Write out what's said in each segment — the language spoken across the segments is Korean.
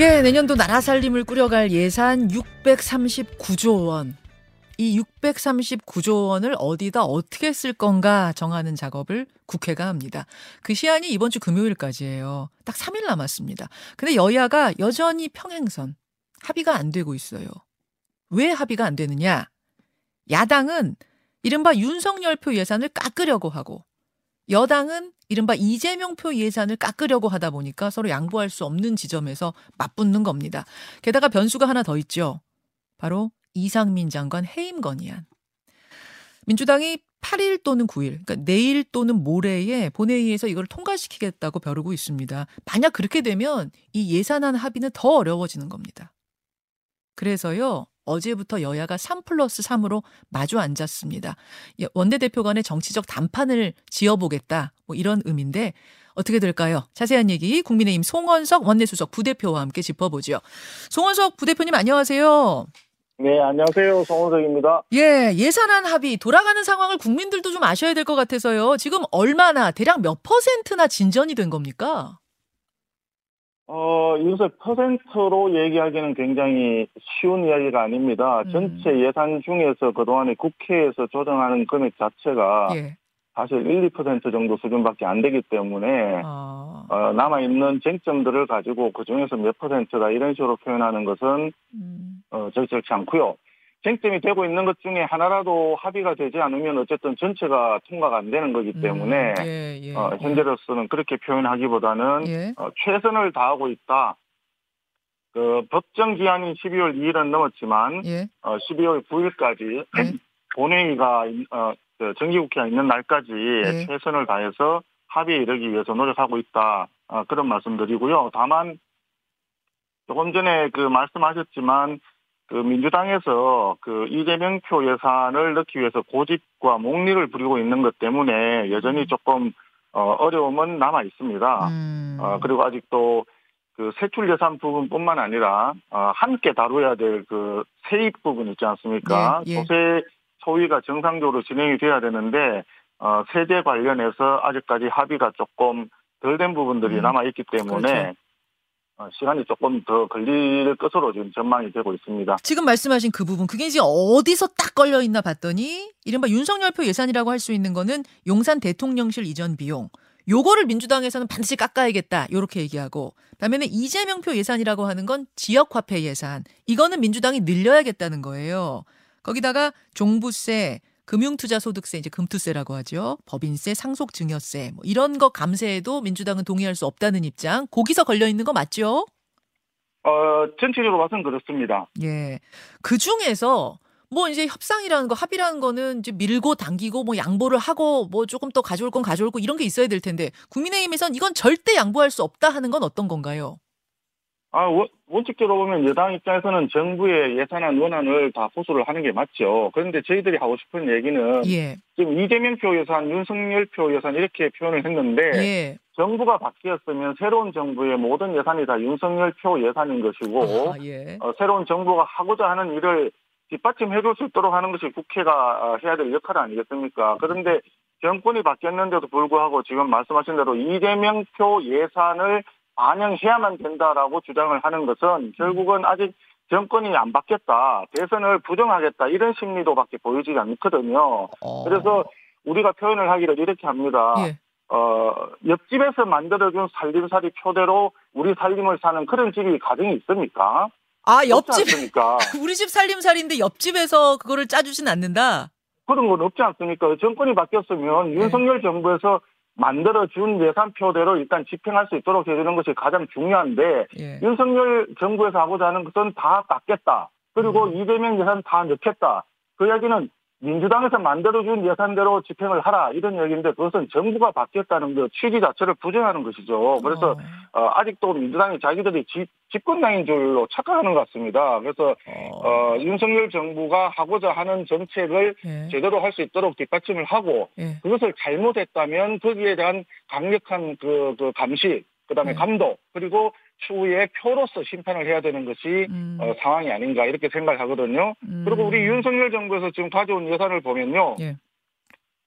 예, 내년도 나라 살림을 꾸려갈 예산 639조 원. 이 639조 원을 어디다 어떻게 쓸 건가 정하는 작업을 국회가 합니다. 그 시한이 이번 주 금요일까지예요. 딱 3일 남았습니다. 근데 여야가 여전히 평행선 합의가 안 되고 있어요. 왜 합의가 안 되느냐? 야당은 이른바 윤석열표 예산을 깎으려고 하고 여당은 이른바 이재명표 예산을 깎으려고 하다 보니까 서로 양보할 수 없는 지점에서 맞붙는 겁니다. 게다가 변수가 하나 더 있죠. 바로 이상민 장관 해임 건의안. 민주당이 8일 또는 9일, 그러니까 내일 또는 모레에 본회의에서 이걸 통과시키겠다고 벼르고 있습니다. 만약 그렇게 되면 이 예산안 합의는 더 어려워지는 겁니다. 그래서요, 어제부터 여야가 3 플러스 3으로 마주 앉았습니다. 원내대표 간의 정치적 단판을 지어보겠다. 뭐 이런 의미인데 어떻게 될까요? 자세한 얘기 국민의힘 송원석 원내수석 부대표와 함께 짚어보죠. 송원석 부대표님 안녕하세요. 네, 안녕하세요. 송원석입니다. 예, 예산안 합의 돌아가는 상황을 국민들도 좀 아셔야 될 것 같아서요. 지금 얼마나 대략 몇 퍼센트나 진전이 된 겁니까? 어, 이것을 퍼센트로 얘기하기는 굉장히 쉬운 이야기가 아닙니다. 음. 전체 예산 중에서 그동안에 국회에서 조정하는 금액 자체가 예. 사실 1, 2% 정도 수준밖에 안 되기 때문에 아, 어, 남아있는 쟁점들을 가지고 그 중에서 몇 퍼센트다 이런 식으로 표현하는 것은 음, 어, 적절치 않고요. 쟁점이 되고 있는 것 중에 하나라도 합의가 되지 않으면 어쨌든 전체가 통과가 안 되는 거기 때문에 음, 예, 예, 어, 예. 현재로서는 그렇게 표현하기보다는 예. 어, 최선을 다하고 있다. 그 법정 기한인 12월 2일은 넘었지만 예. 어, 12월 9일까지 네. 본회의가 어, 그 정기국회가 있는 날까지 네. 최선을 다해서 합의에 이르기 위해서 노력하고 있다. 어, 그런 말씀드리고요. 다만 조금 전에 그 말씀하셨지만 그 민주당에서 그 이재명 표 예산을 넣기 위해서 고집과 목리를 부리고 있는 것 때문에 여전히 조금 어, 어려움은 남아 있습니다. 음, 어, 그리고 아직도 그 세출 예산 부분뿐만 아니라 어, 함께 다뤄야 될 그 세입 부분 있지 않습니까? 예, 예. 조세 소위가 정상적으로 진행이 돼야 되는데 어, 세제 관련해서 아직까지 합의가 조금 덜 된 부분들이 음, 남아 있기 때문에 그렇죠. 어, 시간이 조금 더 걸릴 것으로 지금 전망이 되고 있습니다. 지금 말씀하신 그 부분 그게 이제 어디서 딱 걸려 있나 봤더니 이른바 윤석열표 예산이라고 할 수 있는 거는 용산 대통령실 이전 비용 요거를 민주당에서는 반드시 깎아야겠다 요렇게 얘기하고 다음에는 이재명표 예산이라고 하는 건 지역화폐 예산 이거는 민주당이 늘려야겠다는 거예요. 거기다가 종부세 금융투자소득세 이제 금투세라고 하죠. 법인세, 상속증여세 뭐 이런 거 감세에도 민주당은 동의할 수 없다는 입장. 거기서 걸려 있는 거 맞죠? 어, 전체적으로 봐서는 그렇습니다. 예. 그 중에서 뭐 이제 협상이라는 거 합의라는 거는 이제 밀고 당기고 뭐 양보를 하고 뭐 조금 더 가져올 건 가져올 거 이런 게 있어야 될 텐데 국민의힘에선 이건 절대 양보할 수 없다 하는 건 어떤 건가요? 아, 원, 원칙적으로 보면 여당 입장에서는 정부의 예산안 원안을 다 호소를 하는 게 맞죠. 그런데 저희들이 하고 싶은 얘기는 예. 지금 이재명 표 예산, 윤석열 표 예산 이렇게 표현을 했는데 예. 정부가 바뀌었으면 새로운 정부의 모든 예산이 다 윤석열 표 예산인 것이고 아, 예. 어, 새로운 정부가 하고자 하는 일을 뒷받침해 줄 수 있도록 하는 것이 국회가 어, 해야 될 역할 아니겠습니까? 그런데 정권이 바뀌었는데도 불구하고 지금 말씀하신 대로 이재명 표 예산을 반영해야만 된다라고 주장을 하는 것은 결국은 아직 정권이 안 바뀌었다, 대선을 부정하겠다 이런 심리도밖에 보이지 않거든요. 어. 그래서 우리가 표현을 하기를 이렇게 합니다. 예. 어, 옆집에서 만들어준 살림살이 표대로 우리 살림을 사는 그런 집이 가정이 있습니까? 아, 옆집? 우리 집 살림살인데 옆집에서 그거를 짜주진 않는다. 그런 건 없지 않습니까? 정권이 바뀌었으면 네. 윤석열 정부에서 만들어준 예산표대로 일단 집행할 수 있도록 해주는 것이 가장 중요한데 예. 윤석열 정부에서 하고자 하는 것은 다 깎겠다. 그리고 음. 이재명 예산 다 넣겠다. 그 이야기는 민주당에서 만들어준 예산대로 집행을 하라 이런 얘기인데 그것은 정부가 바뀌었다는 그 취지 자체를 부정하는 것이죠. 그래서 어. 어, 아직도 민주당이 자기들이 집, 집권당인 줄로 착각하는 것 같습니다. 그래서 어. 어, 윤석열 정부가 하고자 하는 정책을 예. 제대로 할 수 있도록 뒷받침을 하고 예. 그것을 잘못했다면 거기에 대한 강력한 그, 그 감시, 그다음에 네. 감독 그리고 추후에 표로서 심판을 해야 되는 것이 음. 어, 상황이 아닌가 이렇게 생각하거든요. 음. 그리고 우리 윤석열 정부에서 지금 가져온 예산을 보면요. 예.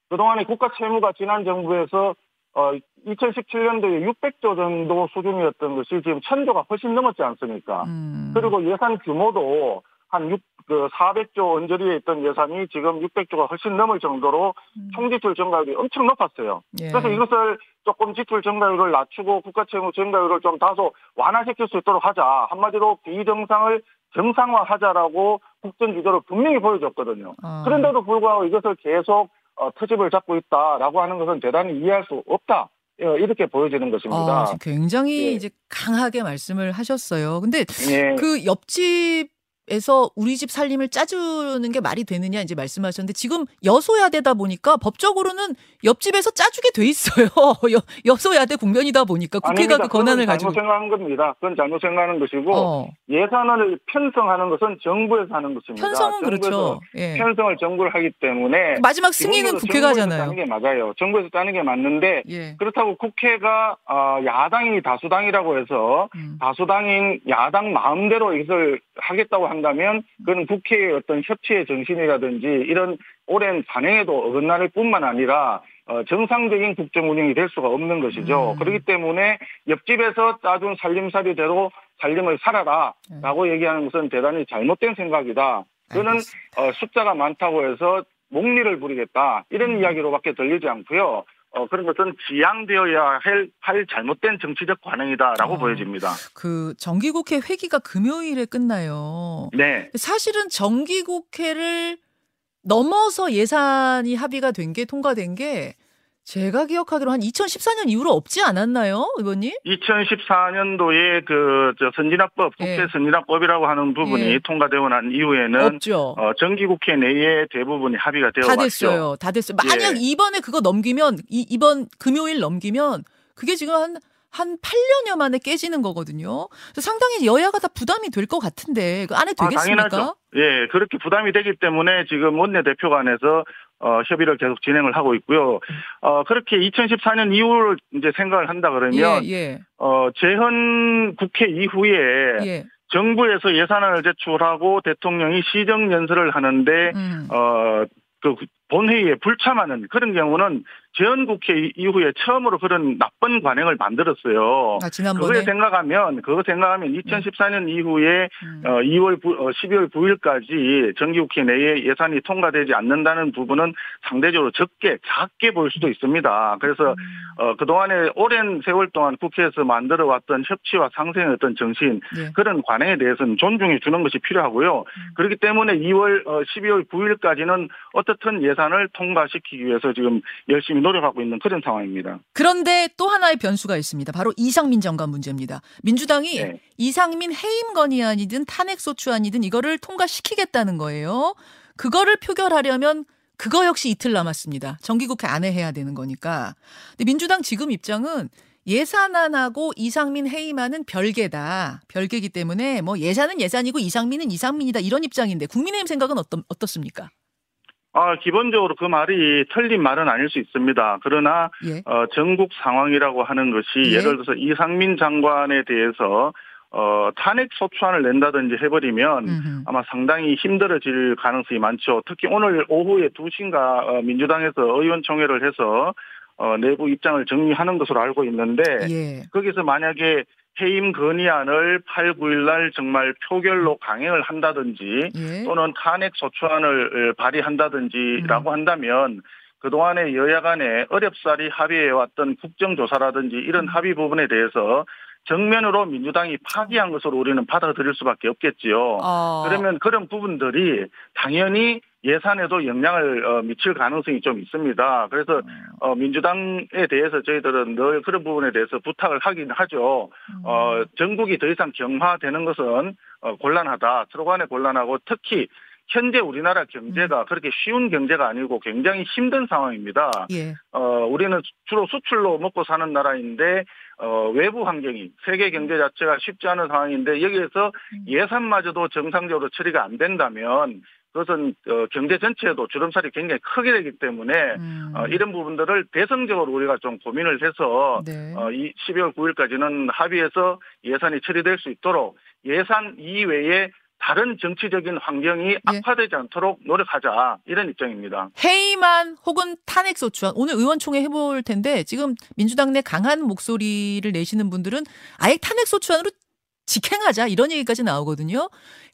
그동안에 국가 채무가 지난 정부에서 어, 2017년도에 600조 정도 수준이었던 것이 지금 1000조가 훨씬 넘었지 않습니까? 음. 그리고 예산 규모도 한 6, 그 400조 언저리에 있던 예산이 지금 600조가 훨씬 넘을 정도로 음. 총지출 증가율이 엄청 높았어요. 예. 그래서 이것을 조금 지출 증가율을 낮추고 국가 채무 증가율을 좀 다소 완화시킬 수 있도록 하자. 한마디로 비정상을 정상화하자라고 국정 기조를 분명히 보여줬거든요. 아. 그런데도 불구하고 이것을 계속 어, 트집을 잡고 있다라고 하는 것은 대단히 이해할 수 없다. 어, 이렇게 보여지는 것입니다. 아, 굉장히 예. 이제 강하게 말씀을 하셨어요. 근데 예. 그 옆집 에서 우리 집 살림을 짜주는 게 말이 되느냐 이제 말씀하셨는데 지금 여소야대다 보니까 법적으로는 옆집에서 짜주게 돼 있어요. 여, 여소야대 국면이다 보니까 국회가 아닙니다. 그 권한을 가지고 잘못 생각한 겁니다. 그건 잘못 생각하는 것이고 어, 예산을 편성하는 것은 정부에서 하는 것입니다. 편성은 그렇죠. 예. 편성을 정부를 하기 때문에 마지막 승인은 국회가 정부에서 하잖아요. 짜는 게 맞아요. 정부에서 짜는 게 맞는데 예. 그렇다고 국회가 어, 야당이 다수당이라고 해서 음. 다수당인 야당 마음대로 이것을 하겠다고 한다면 그건 국회의 어떤 협치의 정신이라든지 이런 오랜 관행에도 어긋날 뿐만 아니라 어, 정상적인 국정 운영이 될 수가 없는 것이죠. 음. 그렇기 때문에 옆집에서 짜준 살림살이대로 살림을 살아라 라고 얘기하는 것은 대단히 잘못된 생각이다. 알겠습니다. 어, 숫자가 많다고 해서 목리를 부리겠다 이런 음. 이야기로밖에 들리지 않고요. 어, 그런 것은 지양되어야 할, 할 잘못된 정치적 관행이다라고 어. 보여집니다. 그 정기국회 회기가 금요일에 끝나요. 네. 사실은 정기국회를 넘어서 예산이 합의가 된 게 통과된 게 제가 기억하기로 한 2014년 이후로 없지 않았나요, 의원님? 2014년도에 그, 저, 선진화법, 예. 국회 선진화법이라고 하는 부분이 예. 통과되고 난 이후에는 없죠. 어, 정기국회 내에 대부분이 합의가 되어 다. 됐어요. 다 됐어요. 만약 예. 이번에 그거 넘기면 이, 이번 금요일 넘기면 그게 지금 한한 8년여 만에 깨지는 거거든요. 상당히 여야가 다 부담이 될 것 같은데 그 안에 아, 되겠습니까? 당연하죠. 예, 그렇게 부담이 되기 때문에 지금 원내대표 간에서 어, 협의를 계속 진행을 하고 있고요. 어, 그렇게 2014년 이후를 이제 생각을 한다 그러면, 예, 예, 어, 재헌 국회 이후에 예. 정부에서 예산안을 제출하고 대통령이 시정연설을 하는데, 음. 어, 그 본회의에 불참하는 그런 경우는 재헌국회 이후에 처음으로 그런 나쁜 관행을 만들었어요. 아, 지난번에 생각하면 그거 생각하면 2014년 이후에 음. 어, 2월 9, 어, 12월 9일까지 정기국회 내에 예산이 통과되지 않는다는 부분은 상대적으로 적게 작게 볼 수도 있습니다. 그래서 음. 어, 그동안에 오랜 세월 동안 국회에서 만들어 왔던 협치와 상생의 어떤 정신 예. 그런 관행에 대해서는 존중해 주는 것이 필요하고요. 음. 그렇기 때문에 2월 어, 12월 9일까지는 어떻든 예산 을 통과시키기 위해서 지금 열심히 노력하고 있는 그런 상황입니다. 그런데 또 하나의 변수가 있습니다. 바로 이상민 장관 문제입니다. 민주당이 네. 이상민 해임 건의안이든 탄핵 소추안이든 이거를 통과시키겠다는 거예요. 그거를 표결하려면 그거 역시 이틀 남았습니다. 정기국회 안에 해야 되는 거니까. 근데 민주당 지금 입장은 예산안하고 이상민 해임안은 별개다. 별개기 때문에 뭐 예산은 예산이고 이상민은 이상민이다. 이런 입장인데 국민의힘 생각은 어떻, 어떻습니까? 아, 기본적으로 그 말이 틀린 말은 아닐 수 있습니다. 그러나 예. 어, 전국 상황이라고 하는 것이 예. 예. 를 들어서 이상민 장관에 대해서 어, 탄핵 소추안을 낸다든지 해버리면 음흠. 아마 상당히 힘들어질 가능성이 많죠. 특히 오늘 오후에 2시인가 어, 민주당에서 의원총회를 해서 어, 내부 입장을 정리하는 것으로 알고 있는데 예. 거기서 만약에 해임 건의안을 8, 9일 날 정말 표결로 강행을 한다든지 예. 또는 탄핵 소추안을 발의한다든지라고 음. 한다면 그동안에 여야 간에 어렵사리 합의해왔던 국정조사라든지 이런 합의 부분에 대해서 정면으로 민주당이 파기한 것으로 우리는 받아들일 수밖에 없겠지요. 아, 그러면 그런 부분들이 당연히 예산에도 영향을 어, 미칠 가능성이 좀 있습니다. 그래서 어, 민주당에 대해서 저희들은 늘 그런 부분에 대해서 부탁을 하긴 하죠. 음. 어, 전국이 더 이상 경화되는 것은 어, 곤란하다. 서로 간에 곤란하고 특히 현재 우리나라 경제가 그렇게 쉬운 경제가 아니고 굉장히 힘든 상황입니다. 예. 어, 우리는 주로 수출로 먹고 사는 나라인데, 어, 외부 환경이, 세계 경제 자체가 쉽지 않은 상황인데, 여기에서 음. 예산마저도 정상적으로 처리가 안 된다면, 그것은, 어, 경제 전체에도 주름살이 굉장히 크게 되기 때문에, 음. 어, 이런 부분들을 대성적으로 우리가 좀 고민을 해서, 네. 어, 이 12월 9일까지는 합의해서 예산이 처리될 수 있도록 예산 이외에 다른 정치적인 환경이 악화되지 않도록 노력하자 이런 입장입니다. 해임안 혹은 탄핵 소추안 오늘 의원총회 해볼 텐데 지금 민주당 내 강한 목소리를 내시는 분들은 아예 탄핵 소추안으로 직행하자 이런 얘기까지 나오거든요.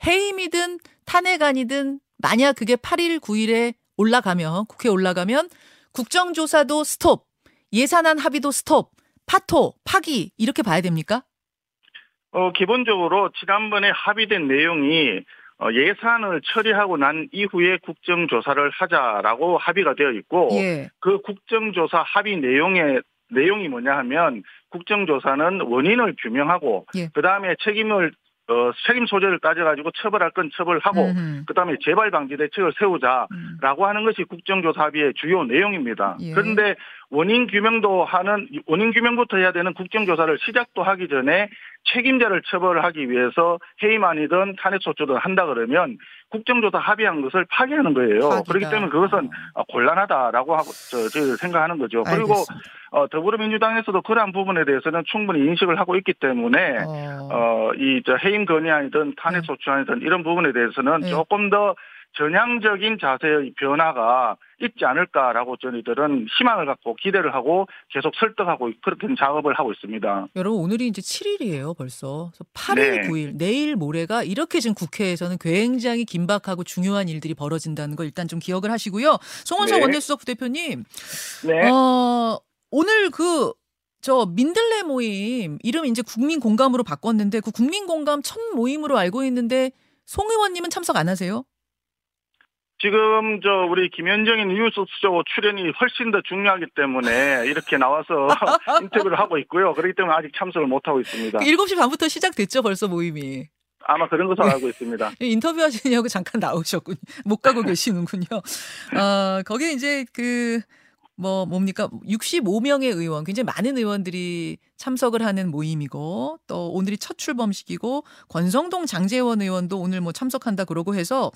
해임이든 탄핵안이든 만약 그게 8일 9일에 올라가면 국회에 올라가면 국정조사도 스톱, 예산안 합의도 스톱, 파토, 파기 이렇게 봐야 됩니까? 어, 기본적으로 지난번에 합의된 내용이 어, 예산을 처리하고 난 이후에 국정조사를 하자라고 합의가 되어 있고 예. 그 국정조사 합의 내용의 내용이 뭐냐 하면 국정조사는 원인을 규명하고 예. 그 다음에 책임을 어, 책임 소재를 따져가지고 처벌할 건 처벌하고 음흠. 그 다음에 재발 방지 대책을 세우자. 음. 라고 하는 것이 국정조사 합의의 주요 내용입니다. 예. 그런데 원인 규명도 하는 원인 규명부터 해야 되는 국정조사를 시작도 하기 전에 책임자를 처벌하기 위해서 해임안이든 탄핵소추든 한다 그러면 국정조사 합의한 것을 파기하는 거예요. 파기다. 그렇기 때문에 그것은 어, 곤란하다라고 하고 저, 저 생각하는 거죠. 그리고 알겠습니다. 어, 더불어민주당에서도 그러한 부분에 대해서는 충분히 인식을 하고 있기 때문에 어. 어, 이, 저, 해임 건의안이든 탄핵 네. 소추안이든 이런 부분에 대해서는 네. 조금 더 전향적인 자세의 변화가 있지 않을까라고 저희들은 희망을 갖고 기대를 하고 계속 설득하고 그렇게 작업을 하고 있습니다. 여러분 오늘이 이제 7일이에요 벌써. 그래서 8일, 네. 9일 내일 모레가 이렇게 지금 국회에서는 굉장히 긴박하고 중요한 일들이 벌어진다는 걸 일단 좀 기억을 하시고요. 송원석 네. 원내수석 부대표님, 네. 어, 오늘 그저 민들레 모임 이름 이제 국민 공감으로 바꿨는데 그 국민 공감 첫 모임으로 알고 있는데 송 의원님은 참석 안 하세요? 지금 저 우리 김현정인 뉴스 수조 출연이 훨씬 더 중요하기 때문에 이렇게 나와서 인터뷰를 하고 있고요. 그렇기 때문에 아직 참석을 못 하고 있습니다. 그 7시 반부터 시작됐죠 벌써 모임이. 아마 그런 것으로 알고 있습니다. 인터뷰 하시냐고 잠깐 나오셨군요. 못 가고 계시는군요. 어, 거기에 이제 그, 뭐, 뭡니까. 65명의 의원, 굉장히 많은 의원들이 참석을 하는 모임이고, 또 오늘이 첫 출범식이고, 권성동 장재원 의원도 오늘 뭐 참석한다 그러고 해서,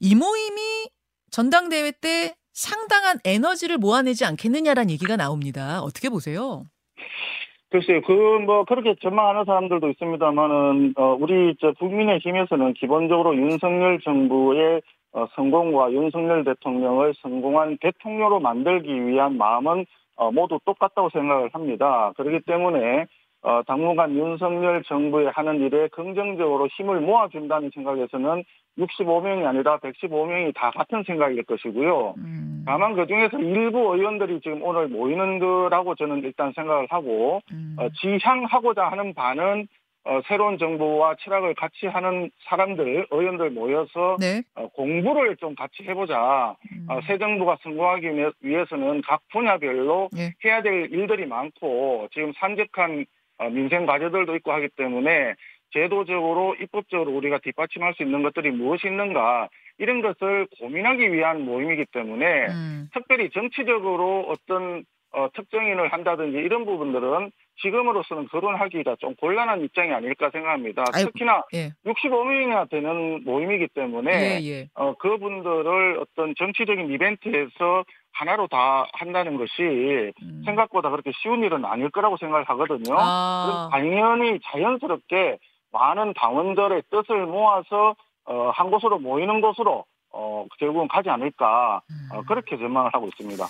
이 모임이 전당대회 때 상당한 에너지를 모아내지 않겠느냐라는 얘기가 나옵니다. 어떻게 보세요? 글쎄요, 그, 뭐, 그렇게 전망하는 사람들도 있습니다만은, 어, 우리, 저, 국민의 힘에서는 기본적으로 윤석열 정부의 어, 성공과 윤석열 대통령을 성공한 대통령으로 만들기 위한 마음은 어, 모두 똑같다고 생각을 합니다. 그렇기 때문에, 어, 당분간 윤석열 정부의 하는 일에 긍정적으로 힘을 모아준다는 생각에서는 65명이 아니라 115명이 다 같은 생각일 것이고요. 음, 다만 그 중에서 일부 의원들이 지금 오늘 모이는 거라고 저는 일단 생각을 하고, 음, 어, 지향하고자 하는 바는 어, 새로운 정부와 철학을 같이 하는 사람들, 의원들 모여서 네. 어, 공부를 좀 같이 해보자. 음, 어, 새 정부가 성공하기 위해- 위해서는 각 분야별로 예. 해야 될 일들이 많고 지금 산적한 어, 민생 과제들도 있고 하기 때문에 제도적으로 입법적으로 우리가 뒷받침할 수 있는 것들이 무엇이 있는가 이런 것을 고민하기 위한 모임이기 때문에 음, 특별히 정치적으로 어떤 어, 특정인을 한다든지 이런 부분들은 지금으로서는 거론하기가 좀 곤란한 입장이 아닐까 생각합니다. 아유, 특히나 예. 65명이나 되는 모임이기 때문에 예, 예. 어, 그분들을 어떤 정치적인 이벤트에서 하나로 다 한다는 것이 음. 생각보다 그렇게 쉬운 일은 아닐 거라고 생각을 하거든요. 아, 당연히 자연스럽게 많은 당원들의 뜻을 모아서 어, 한 곳으로 모이는 곳으로 어, 결국은 가지 않을까 어, 음. 그렇게 전망을 하고 있습니다.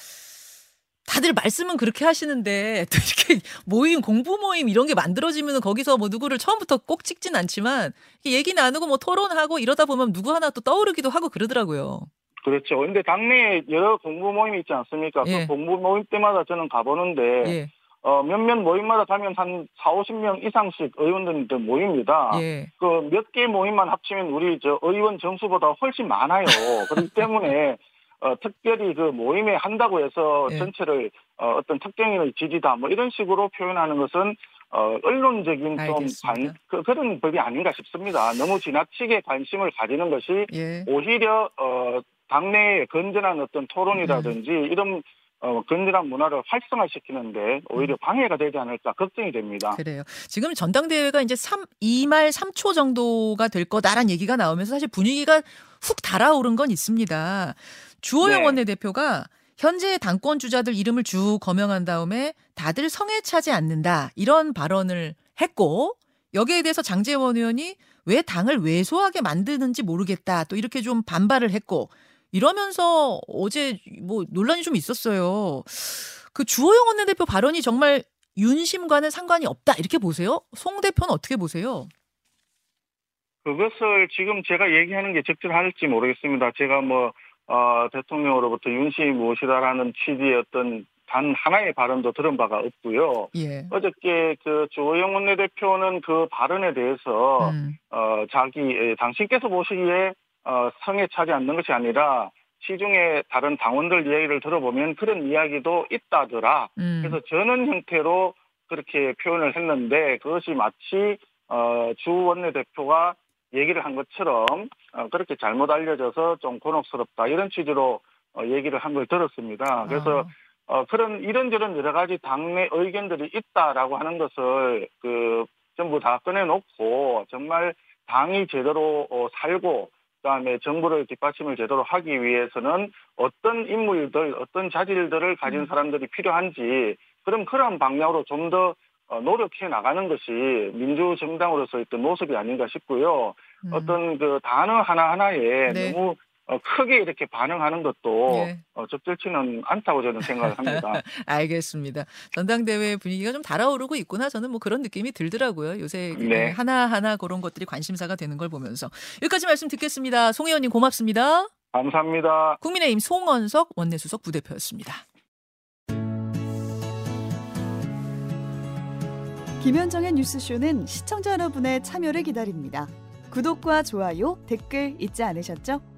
다들 말씀은 그렇게 하시는데 또 이렇게 모임 공부 모임 이런 게 만들어지면 거기서 뭐 누구를 처음부터 꼭 찍진 않지만 얘기 나누고 뭐 토론하고 이러다 보면 누구 하나 또 떠오르기도 하고 그러더라고요. 그렇죠. 근데 당내에 여러 공부 모임이 있지 않습니까? 예. 그 공부 모임 때마다 저는 가보는데 예, 어, 몇몇 모임마다 가면 한 4, 50명 이상씩 의원들 모입니다. 예. 그몇 개 모임만 합치면 우리 저 의원 정수보다 훨씬 많아요. 그렇기 때문에 어, 특별히 그 모임에 한다고 해서 예. 전체를 어, 어떤 특정인의 지지다 뭐 이런 식으로 표현하는 것은 어, 언론적인 좀 알겠습니다. 관, 그, 그런 법이 아닌가 싶습니다. 너무 지나치게 관심을 가지는 것이 예. 오히려 어, 당내의 건전한 어떤 토론이라든지 음. 이런 어, 건전한 문화를 활성화시키는데 오히려 방해가 되지 않을까 걱정이 됩니다. 그래요. 지금 전당대회가 이제 3, 2말 3초 정도가 될 거다라는 얘기가 나오면서 사실 분위기가 훅 달아오른 건 있습니다. 주호영 네. 원내대표가 현재 당권 주자들 이름을 쭉 거명한 다음에 다들 성에 차지 않는다 이런 발언을 했고 여기에 대해서 장재원 의원이 왜 당을 왜소하게 만드는지 모르겠다. 또 이렇게 좀 반발을 했고 이러면서 어제 뭐 논란이 좀 있었어요. 그 주호영 원내대표 발언이 정말 윤심과는 상관이 없다 이렇게 보세요? 송 대표는 어떻게 보세요? 그것을 지금 제가 얘기하는 게 적절할지 모르겠습니다. 제가 뭐 어, 대통령으로부터 윤심이 무엇이다라는 취지의 어떤 단 하나의 발언도 들은 바가 없고요. 예. 어저께 그 주호영 원내대표는 그 발언에 대해서 음. 어, 자기 에, 당신께서 보시기에 어, 성에 차지 않는 것이 아니라 시중에 다른 당원들 이야기를 들어보면 그런 이야기도 있다더라. 음. 그래서 저는 형태로 그렇게 표현을 했는데 그것이 마치 어, 주 원내대표가 얘기를 한 것처럼 어, 그렇게 잘못 알려져서 좀 곤혹스럽다 이런 취지로 어, 얘기를 한 걸 들었습니다. 그래서 아. 어, 그런 이런저런 여러 가지 당내 의견들이 있다라고 하는 것을 그 전부 다 꺼내놓고 정말 당이 제대로 어, 살고 그다음에 정부를 뒷받침을 제대로 하기 위해서는 어떤 인물들, 어떤 자질들을 가진 음. 사람들이 필요한지 그럼 그런 방향으로 좀더 어, 노력해 나가는 것이 민주 정당으로서의 어떤 모습이 아닌가 싶고요. 음. 어떤 그 단어 하나 하나에 네. 너무 어, 크게 이렇게 반응하는 것도 예. 어, 적절치는 않다고 저는 생각을 합니다. 알겠습니다. 전당대회 분위기가 좀 달아오르고 있구나. 저는 뭐 그런 느낌이 들더라고요. 요새 네. 하나하나 그런 것들이 관심사가 되는 걸 보면서. 여기까지 말씀 듣겠습니다. 송 의원님 고맙습니다. 감사합니다. 국민의힘 송원석 원내수석 부대표였습니다. 김현정의 뉴스쇼는 시청자 여러분의 참여를 기다립니다. 구독과 좋아요, 댓글 잊지 않으셨죠?